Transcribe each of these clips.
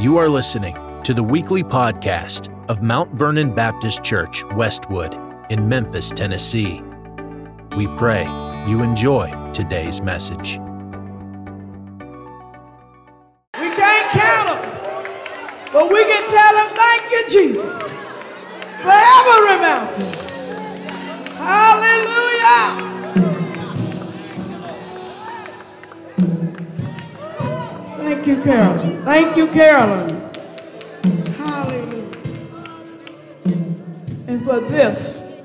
You are listening to the weekly podcast of Mount Vernon Baptist Church, Westwood, in Memphis, Tennessee. We pray you enjoy today's message. We can't count them, but we can tell them, thank you, Jesus. Forever remember. Hallelujah. Thank you, Carolyn. Thank you, Carolyn. Hallelujah. And for this,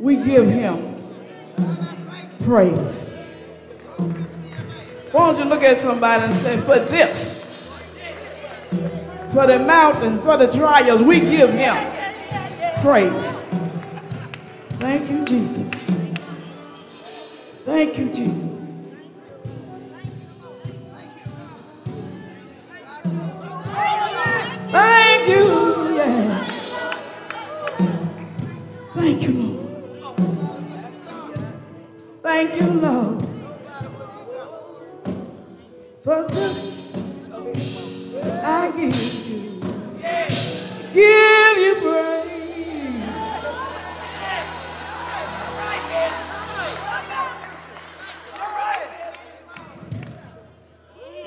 we give him praise. Why don't you look at somebody and say, for this, for the mountains, for the trials, we give him praise. Thank you, Jesus. Thank you, Jesus. Thank you, Lord. For this I give you, give you praise.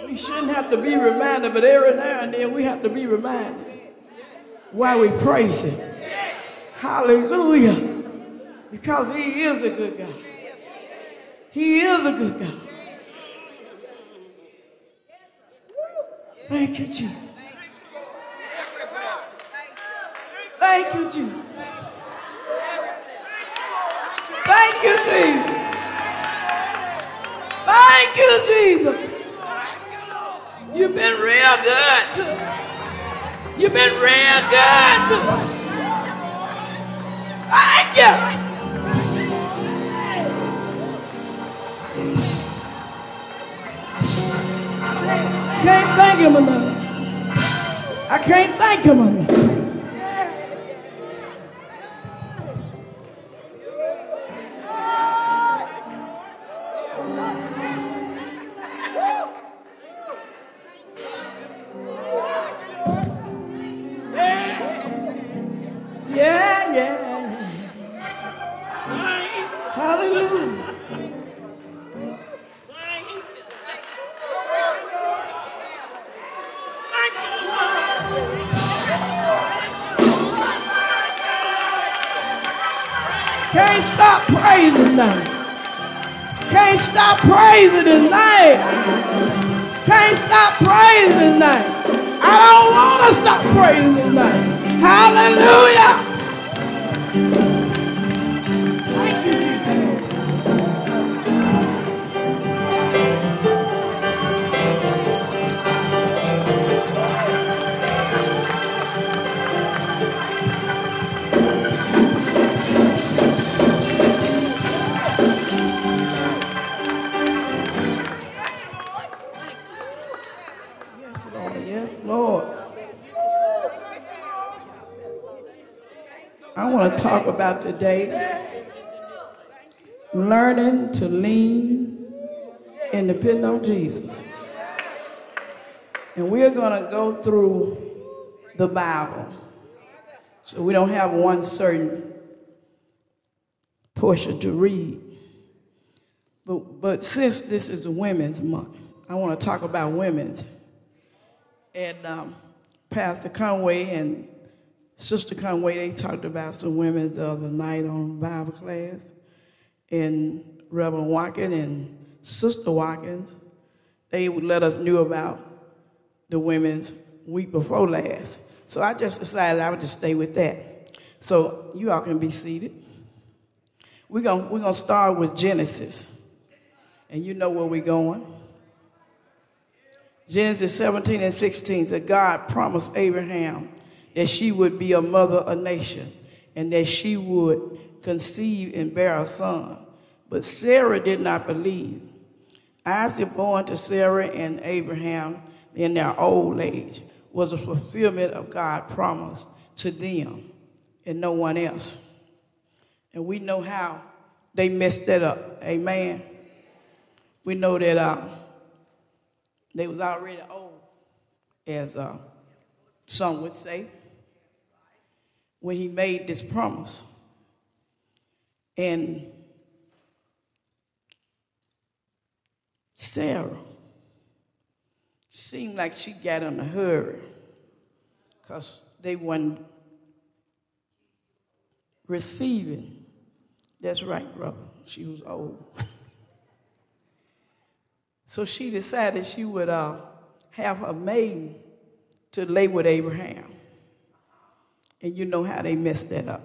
We shouldn't have to be reminded, but every now and then we have to be reminded why we praise Him. Hallelujah. Because He is a good God. He is a good God. Thank you, Jesus. Thank you, Jesus. Thank you, Jesus. Thank you, Jesus. You've been real good to us. You've been real good to us. Thank you. I can't thank him enough. I can't thank him enough. Praising His name. I don't want to stop praising His name. Hallelujah. About today learning to lean and depend on Jesus. And we're going to go through the Bible. So we don't have one certain portion to read. But, but since this is women's month, I want to talk about women's. And um, Pastor Conway and Sister Conway, they talked about some women the other night on Bible class. And Reverend Watkins and Sister Watkins, they would let us knew about the women's week before last. So I just decided I would just stay with that. So you all can be seated. We're going we're gonna start with Genesis. And you know where we're going. Genesis 17 and 16 said God promised Abraham that she would be a mother of nation and that she would conceive and bear a son. But Sarah did not believe. Isaac born to Sarah and Abraham in their old age was a fulfillment of God's promise to them and no one else. And we know how they messed that up. Amen. We know that uh, they was already old as uh, some would say, when he made this promise. And Sarah seemed like she got in a hurry because they weren't receiving. That's right, brother. She was old. so she decided she would uh, have her maid to lay with Abraham. And you know how they messed that up.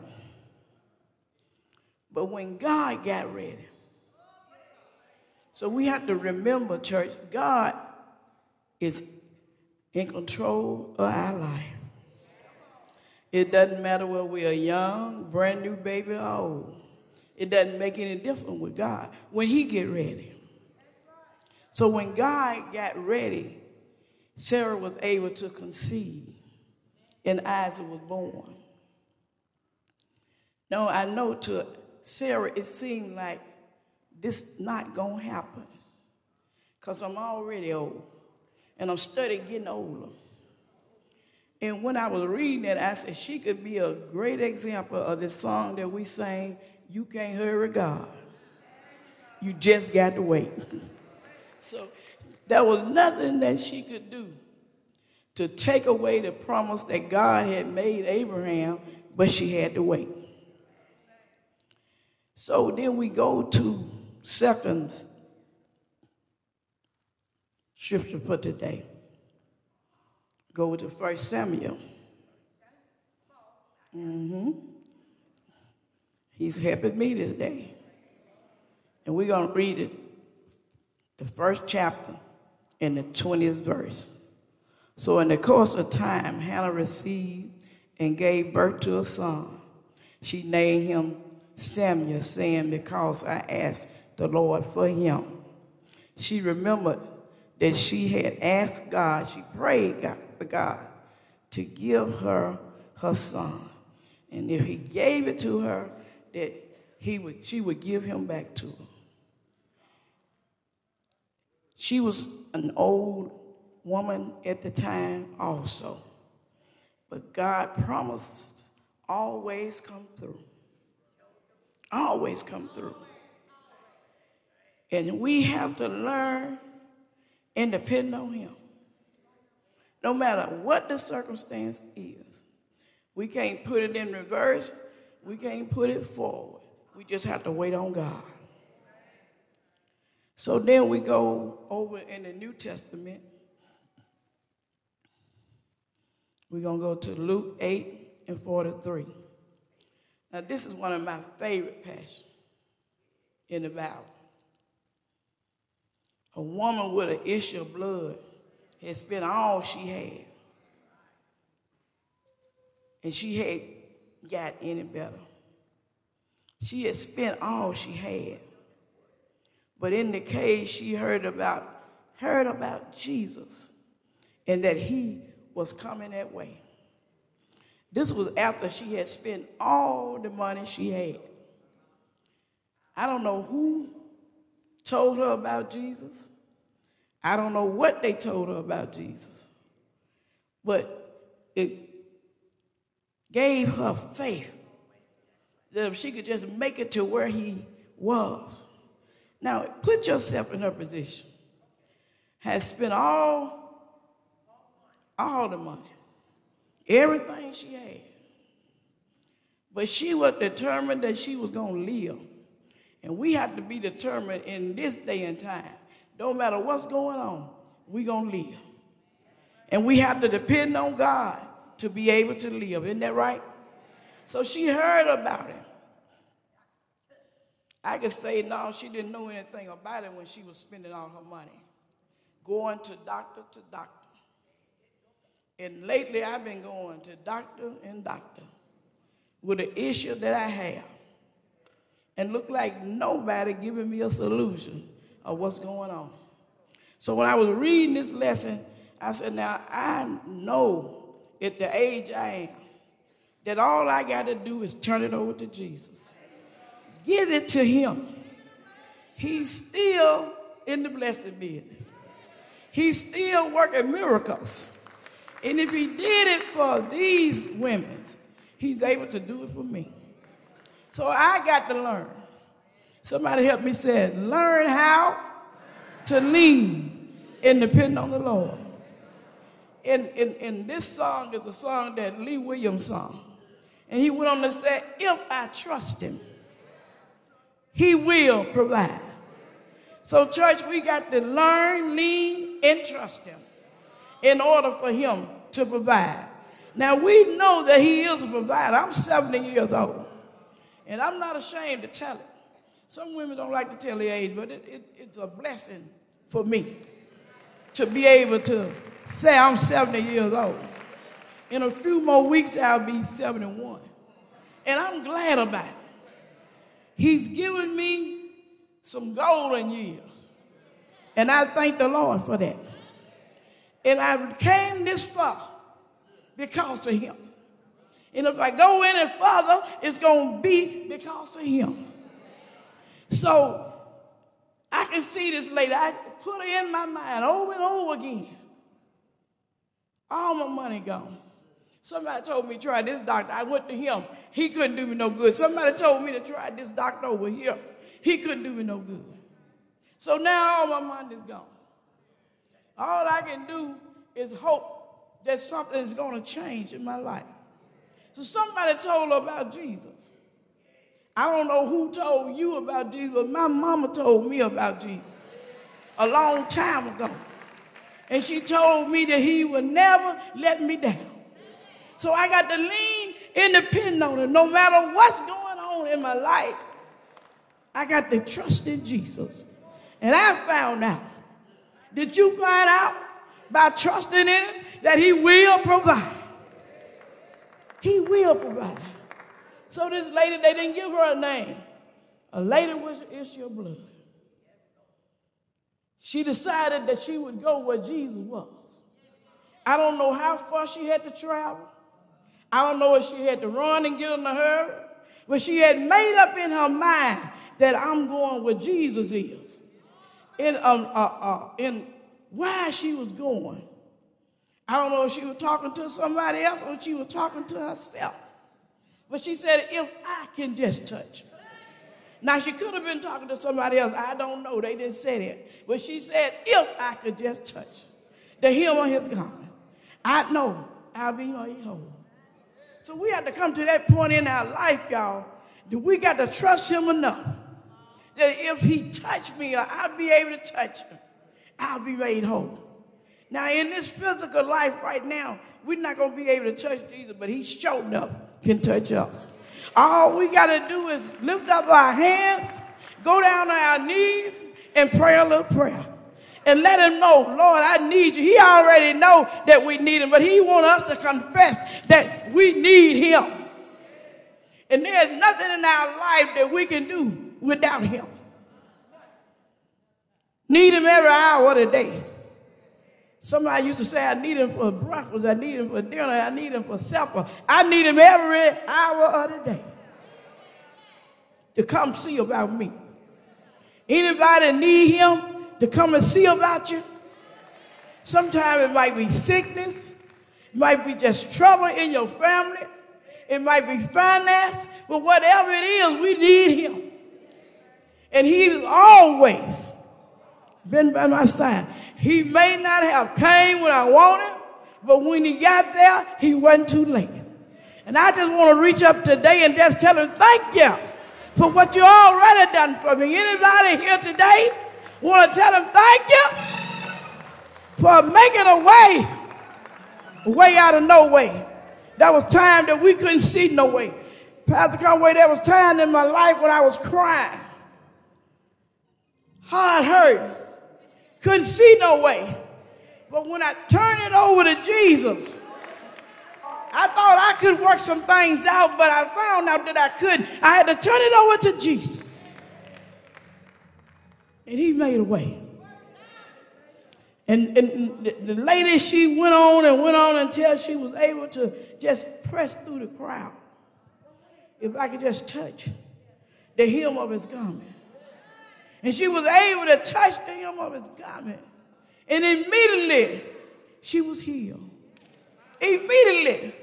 But when God got ready, so we have to remember, church, God is in control of our life. It doesn't matter whether we are young, brand new baby, or old. It doesn't make any difference with God when He get ready. So when God got ready, Sarah was able to conceive, and Isaac was born. Now I know to Sarah it seemed like this not gonna happen, cause I'm already old, and I'm studying getting older. And when I was reading it, I said she could be a great example of the song that we sang, You Can't Hurry God. You just got to wait. so there was nothing that she could do to take away the promise that God had made Abraham, but she had to wait. So then we go to second scripture for today. Go to First Samuel. Mm-hmm. He's helping me this day. And we're going to read it, the first chapter in the 20th verse. So, in the course of time, Hannah received and gave birth to a son. She named him Samuel, saying, Because I asked the Lord for him. She remembered that she had asked God, she prayed God, for God to give her her son. And if he gave it to her, that he would, she would give him back to her. She was an old woman at the time also. But God promised always come through. Always come through. And we have to learn and depend on Him. No matter what the circumstance is, we can't put it in reverse, we can't put it forward. We just have to wait on God. So then we go over in the New Testament. We're going to go to Luke 8 and 43. Now, this is one of my favorite passages in the Bible. A woman with an issue of blood had spent all she had. And she had got any better. She had spent all she had. But in the case, she heard about heard about Jesus and that he was coming that way. This was after she had spent all the money she had. I don't know who told her about Jesus. I don't know what they told her about Jesus. But it gave her faith that if she could just make it to where he was. Now, put yourself in her position. Has spent all, all the money, everything she had. But she was determined that she was going to live. And we have to be determined in this day and time. Don't matter what's going on, we're going to live. And we have to depend on God to be able to live. Isn't that right? So she heard about it. I could say, no, she didn't know anything about it when she was spending all her money, going to doctor to doctor. And lately I've been going to doctor and doctor with an issue that I have. And look like nobody giving me a solution of what's going on. So when I was reading this lesson, I said, now I know at the age I am that all I got to do is turn it over to Jesus. Give it to him. He's still in the blessing business. He's still working miracles. And if he did it for these women, he's able to do it for me. So I got to learn. Somebody help me say, learn how to lean and depend on the Lord. And, and, and this song is a song that Lee Williams sung. And he went on to say, if I trust him, he will provide. So, church, we got to learn, lean, and trust him in order for him to provide. Now, we know that he is a provider. I'm 70 years old, and I'm not ashamed to tell it. Some women don't like to tell their age, but it, it, it's a blessing for me to be able to say I'm 70 years old. In a few more weeks, I'll be 71. And I'm glad about it. He's given me some golden years. And I thank the Lord for that. And I came this far because of him. And if I go any further, it's going to be because of him. So I can see this lady. I put her in my mind over and over again. All my money gone. Somebody told me try this doctor. I went to him. He couldn't do me no good. Somebody told me to try this doctor over here. He couldn't do me no good. So now all my money is gone. All I can do is hope that something is going to change in my life. So somebody told her about Jesus. I don't know who told you about Jesus, but my mama told me about Jesus a long time ago. And she told me that he would never let me down. So I got to lean and depend on it. No matter what's going on in my life, I got to trust in Jesus. And I found out. Did you find out by trusting in him that he will provide? He will provide. So this lady, they didn't give her a name. A lady was issue of blood. She decided that she would go where Jesus was. I don't know how far she had to travel. I don't know if she had to run and get in a hurry, but she had made up in her mind that I'm going where Jesus is. And, um, uh, uh, and why she was going, I don't know if she was talking to somebody else or she was talking to herself. But she said, if I can just touch. Now, she could have been talking to somebody else. I don't know. They didn't say that. But she said, if I could just touch the hem of his garment, I know I'll be made whole. So we have to come to that point in our life, y'all, that we got to trust him enough that if he touched me or I'll be able to touch him, I'll be made whole. Now, in this physical life right now, we're not going to be able to touch Jesus, but he's showing up can touch us. All we got to do is lift up our hands, go down on our knees, and pray a little prayer. And let him know, Lord, I need you. He already know that we need him, but he want us to confess that we need him. And there's nothing in our life that we can do without him. Need him every hour of the day. Somebody used to say, I need him for breakfast, I need him for dinner, I need him for supper. I need him every hour of the day to come see about me. Anybody need him to come and see about you? Sometimes it might be sickness, it might be just trouble in your family, it might be finance, but whatever it is, we need him. And he's always been by my side. He may not have came when I wanted, but when he got there, he wasn't too late. And I just want to reach up today and just tell him thank you for what you already done for me. Anybody here today want to tell him thank you for making a way, way out of no way. That was time that we couldn't see no way. Pastor Conway, there was time in my life when I was crying, heart hurt, couldn't see no way. But when I turned it over to Jesus, I thought I could work some things out, but I found out that I couldn't. I had to turn it over to Jesus. And he made a way. And, and the lady, she went on and went on until she was able to just press through the crowd. If I could just touch the hem of his garment. And she was able to touch the hem of his garment. And immediately she was healed. Immediately,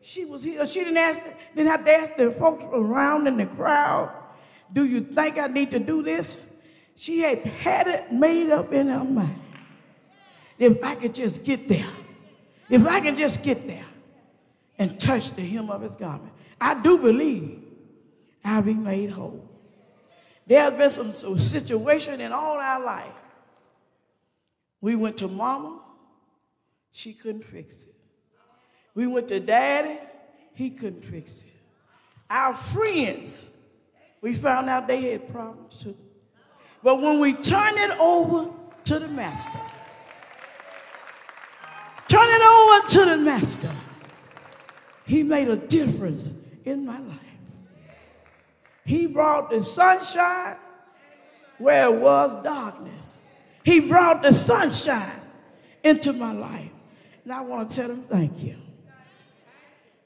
she was healed. She didn't ask, didn't have to ask the folks around in the crowd, "Do you think I need to do this?" She had had it made up in her mind. If I could just get there, if I can just get there and touch the hem of his garment, I do believe I'll be made whole. There has been some, some situation in all our life. We went to mama, she couldn't fix it. We went to daddy, he couldn't fix it. Our friends, we found out they had problems too. But when we turn it over to the master, turn it over to the master, he made a difference in my life. He brought the sunshine where it was darkness. He brought the sunshine into my life. And I want to tell him thank you.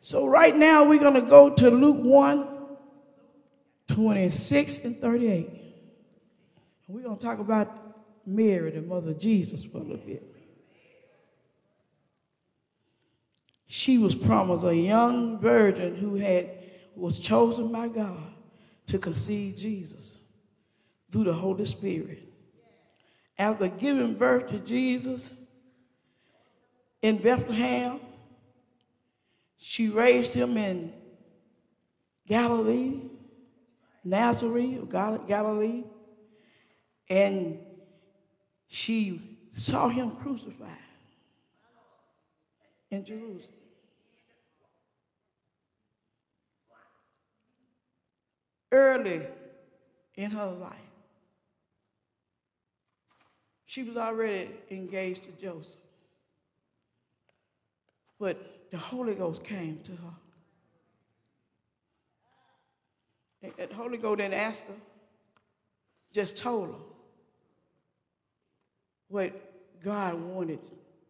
So, right now, we're going to go to Luke 1 26 and 38. We're going to talk about Mary, the mother of Jesus, for a little bit. She was promised a young virgin who had was chosen by God to conceive Jesus through the Holy Spirit. After giving birth to Jesus in Bethlehem, she raised him in Galilee, Nazareth, Galilee, and she saw him crucified in Jerusalem. Early in her life. She was already engaged to Joseph. But the Holy Ghost came to her. And the Holy Ghost didn't ask her, just told her what God wanted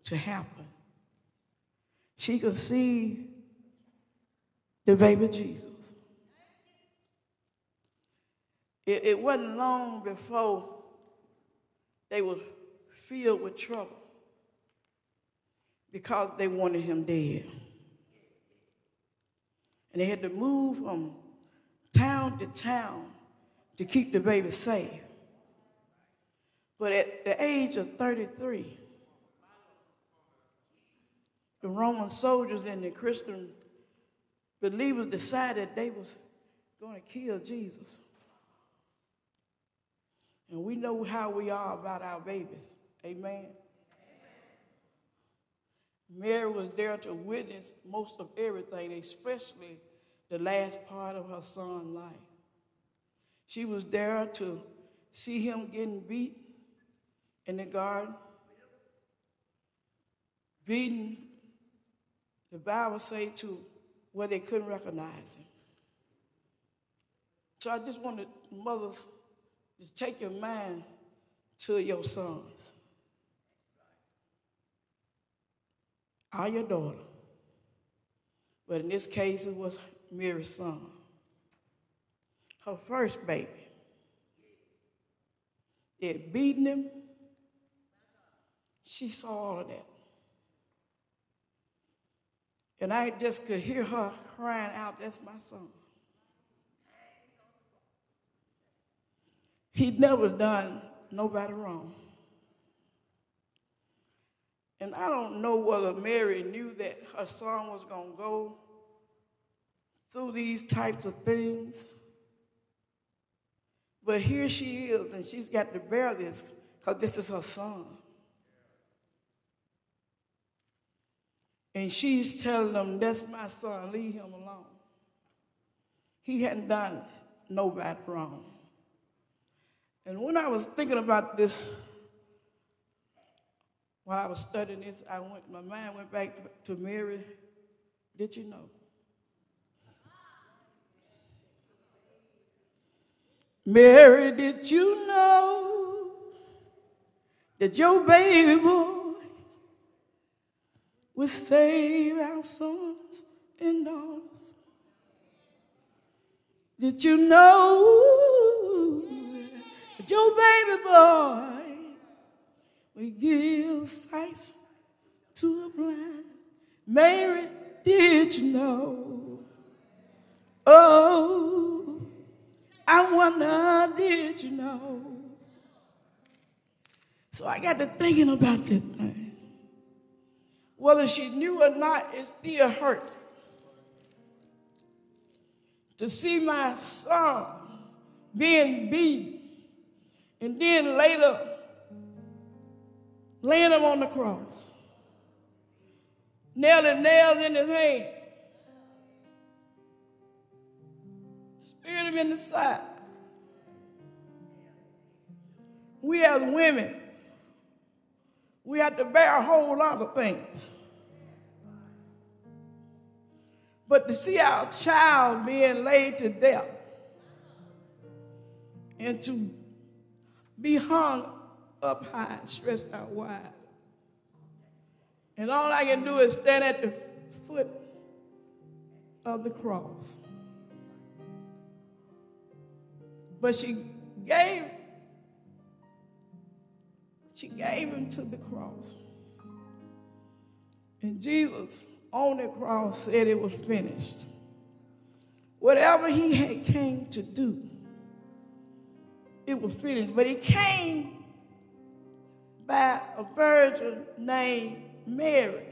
to happen. She could see the baby Jesus. It, it wasn't long before they were filled with trouble because they wanted him dead. And they had to move from town to town to keep the baby safe. But at the age of 33, the Roman soldiers and the Christian believers decided they was going to kill Jesus. And we know how we are about our babies. Amen. Mary was there to witness most of everything, especially the last part of her son's life. She was there to see him getting beat in the garden, beaten, the Bible say to where they couldn't recognize him. So I just wanted mothers just take your mind to your sons. Are your daughter. But in this case, it was Mary's son. Her first baby. They had beaten him. She saw all of that. And I just could hear her crying out, That's my son. He'd never done nobody wrong. And I don't know whether Mary knew that her son was going to go through these types of things. But here she is, and she's got to bear this because this is her son. And she's telling them, That's my son, leave him alone. He hadn't done nobody wrong. And when I was thinking about this, while I was studying this, I went, my mind went back to Mary. Did you know? Mary, did you know that your baby boy will save our sons and daughters? Did you know your baby boy will give sight to a blind Mary, did you know? Oh, I wonder, did you know? So I got to thinking about this thing. Whether she knew or not, it still hurt to see my son being beaten and then later laying him on the cross, nailing nails in his hand, speared him in the side. We as women, we have to bear a whole lot of things. But to see our child being laid to death and to be hung up high, stretched out wide. And all I can do is stand at the foot of the cross. But she gave she gave him to the cross. And Jesus on the cross said it was finished. Whatever he had came to do, it was finished. But he came by a virgin named Mary.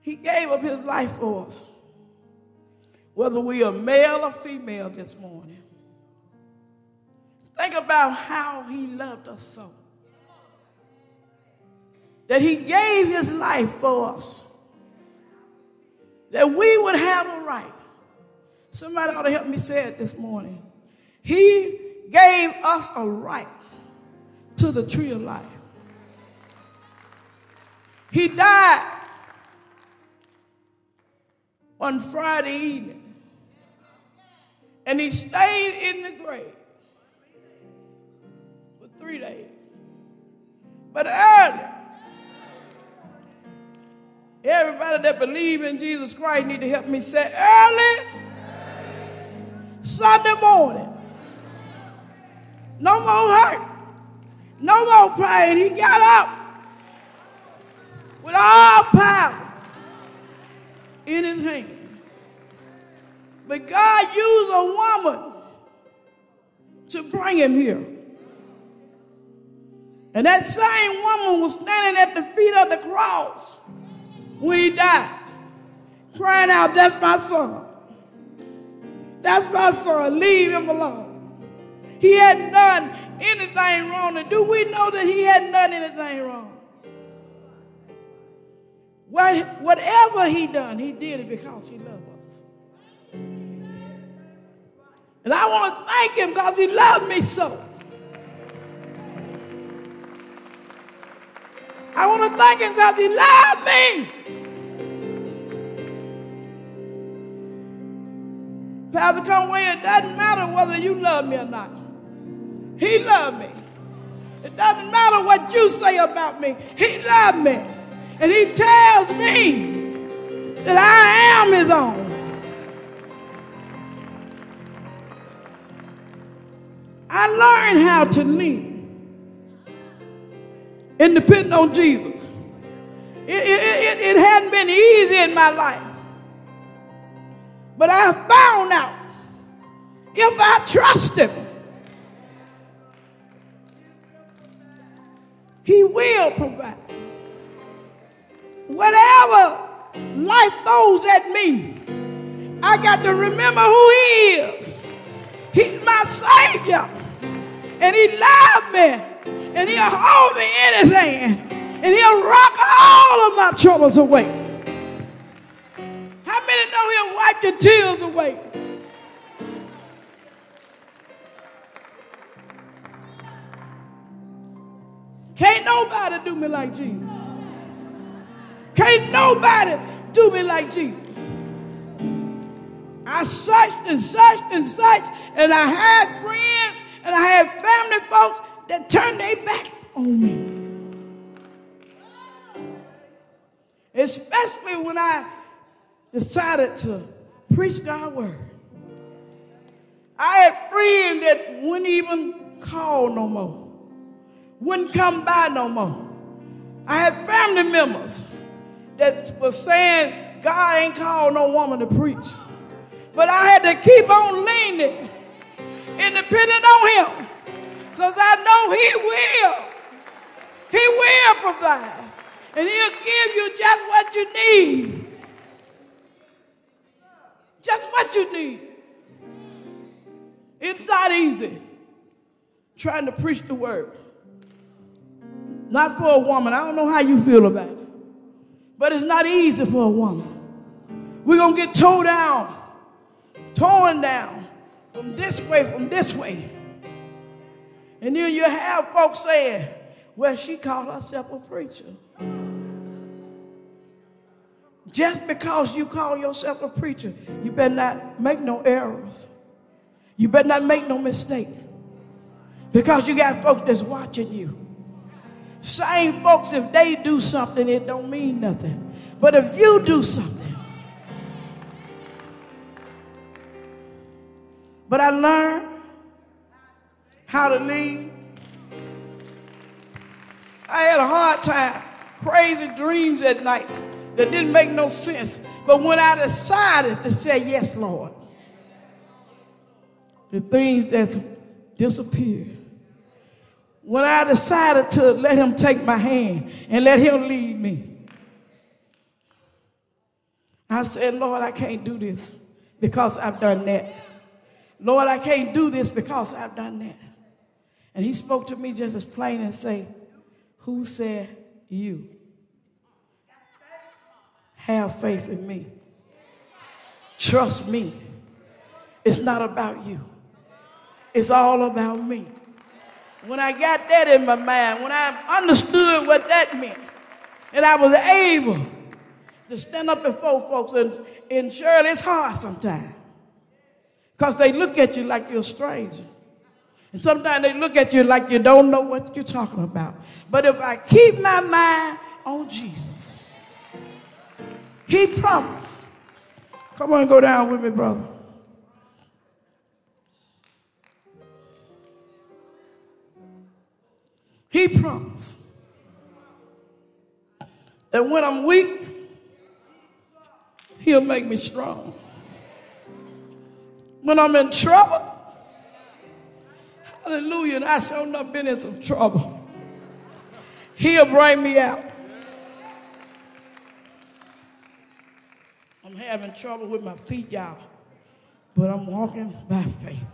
He gave up his life for us, whether we are male or female this morning. Think about how he loved us so. That he gave his life for us. That we would have a right. Somebody ought to help me say it this morning. He gave us a right to the tree of life. He died on Friday evening. And he stayed in the grave for three days. But early, everybody that believe in Jesus Christ need to help me say early Sunday morning. No more hurt. No more pain. He got up with all power in his hand. But God used a woman to bring him here. And that same woman was standing at the feet of the cross when he died, crying out, That's my son. That's my son. Leave him alone. He hadn't done anything wrong. And do we know that he hadn't done anything wrong? Whatever he done, he did it because he loved us. And I want to thank him because he loved me so. I want to thank him because he loved me. Pastor Conway, it doesn't matter whether you love me or not. He loved me. It doesn't matter what you say about me. He loved me. And he tells me that I am his own. I learned how to lean and depend on Jesus. It, it, it, it hadn't been easy in my life. But I found out if I trust Him, He will provide. Whatever life throws at me, I got to remember who He is. He's my Savior. And He loved me. And He'll hold me in His hand. And He'll rock all of my troubles away. How many know he'll wipe your tears away? Can't nobody do me like Jesus. Can't nobody do me like Jesus. I searched and searched and searched, and I had friends and I had family folks that turned their back on me. Especially when I decided to preach God's word. I had friends that wouldn't even call no more. wouldn't come by no more. I had family members that was saying God ain't called no woman to preach. But I had to keep on leaning and depending on him. Because I know he will. He will provide. And he'll give you just what you need. Just what you need. It's not easy trying to preach the word. Not for a woman. I don't know how you feel about it. But it's not easy for a woman. We're going to get towed down, torn down from this way, from this way. And then you have folks saying, well, she called herself a preacher. Just because you call yourself a preacher, you better not make no errors. You better not make no mistake. Because you got folks that's watching you. Same folks, if they do something, it don't mean nothing. But if you do something, but I learned how to lead. I had a hard time, crazy dreams at night that didn't make no sense. But when I decided to say, Yes, Lord, the things that disappeared. When I decided to let Him take my hand and let Him lead me, I said, Lord, I can't do this because I've done that. Lord, I can't do this because I've done that. And he spoke to me just as plain and say, Who said you? Have faith in me. Trust me. It's not about you. It's all about me. When I got that in my mind, when I understood what that meant, and I was able to stand up before folks, and, and sure, it's hard sometimes because they look at you like you're a stranger. And sometimes they look at you like you don't know what you're talking about. But if I keep my mind on Jesus, He promised. Come on, go down with me, brother. He promised that when I'm weak, He'll make me strong. When I'm in trouble, hallelujah, and I sure not been in some trouble, He'll bring me out. Having trouble with my feet, y'all, but I'm walking by faith.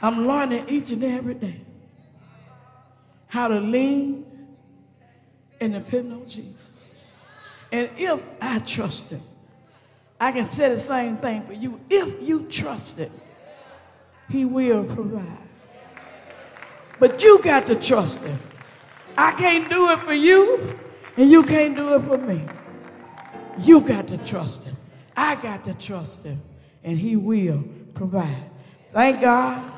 I'm learning each and every day how to lean and depend on Jesus. And if I trust him, I can say the same thing for you. If you trust him, he will provide. But you got to trust him. I can't do it for you, and you can't do it for me. You got to trust him. I got to trust him, and he will provide. Thank God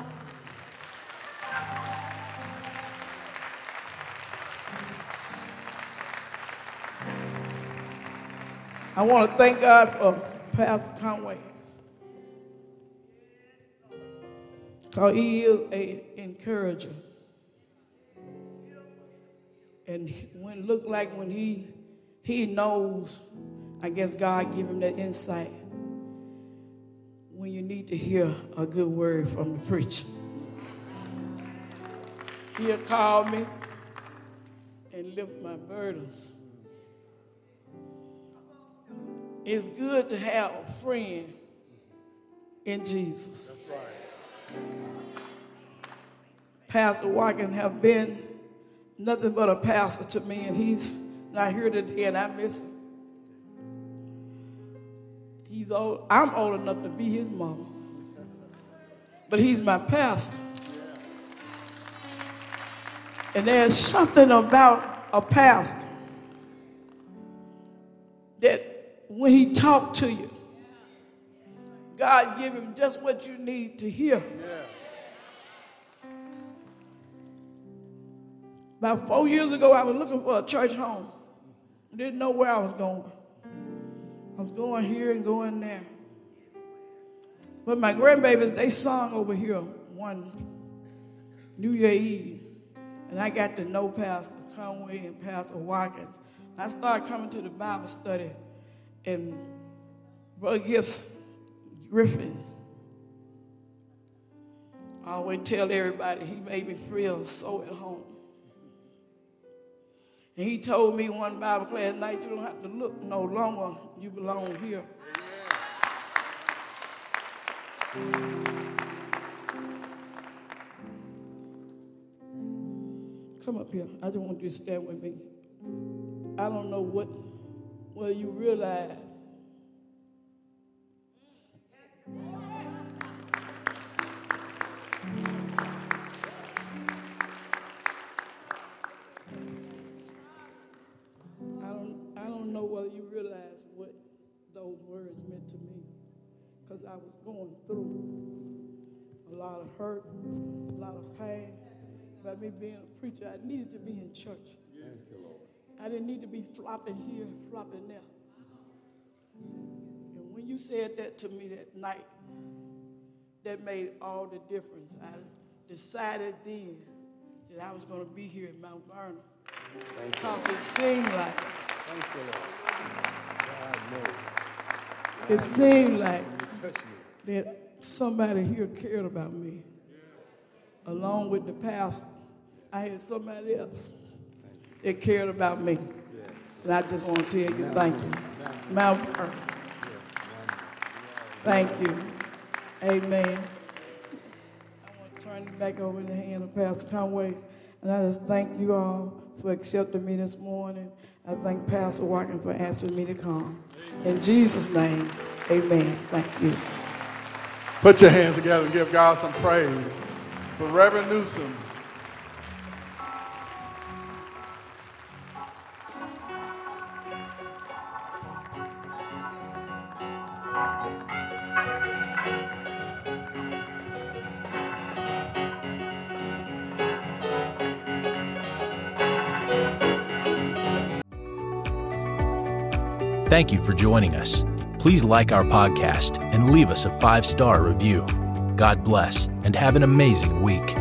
I want to thank God for Pastor Conway. Because he is an encourager. And when look like when he he knows, I guess God give him that insight when you need to hear a good word from the preacher. He'll call me and lift my burdens. It's good to have a friend in Jesus. That's right. Pastor Watkins have been nothing but a pastor to me, and he's not here today, and I miss him. He's old. I'm old enough to be his mama, but he's my pastor. And there's something about a pastor that when he talked to you, God give him just what you need to hear. Yeah. About four years ago, I was looking for a church home. Didn't know where I was going. I was going here and going there. But my grandbabies, they sung over here one New Year Eve. And I got to know Pastor Conway and Pastor Watkins. I started coming to the Bible study, and Brother Gifts Griffin I always tell everybody he made me feel so at home. And he told me one Bible class night, you don't have to look no longer. You belong here. Come up here. I just want you to stand with me. I don't know what, well, you realize because I was going through a lot of hurt, a lot of pain. By me being a preacher, I needed to be in church. I didn't need to be flopping here, flopping there. And when you said that to me that night, that made all the difference. I decided then that I was going to be here in Mount Vernon. Because it seemed like. Thank you, Lord. It seemed like that somebody here cared about me. Along with the pastor, I had somebody else that cared about me. And I just want to tell you thank you. Mount Thank you. Amen. I want to turn it back over in the hand of Pastor Conway. And I just thank you all for accepting me this morning. I thank Pastor Watkins for asking me to come. In Jesus' name, amen. Thank you. Put your hands together and give God some praise for Reverend Newsom. Thank you for joining us. Please like our podcast and leave us a five star review. God bless and have an amazing week.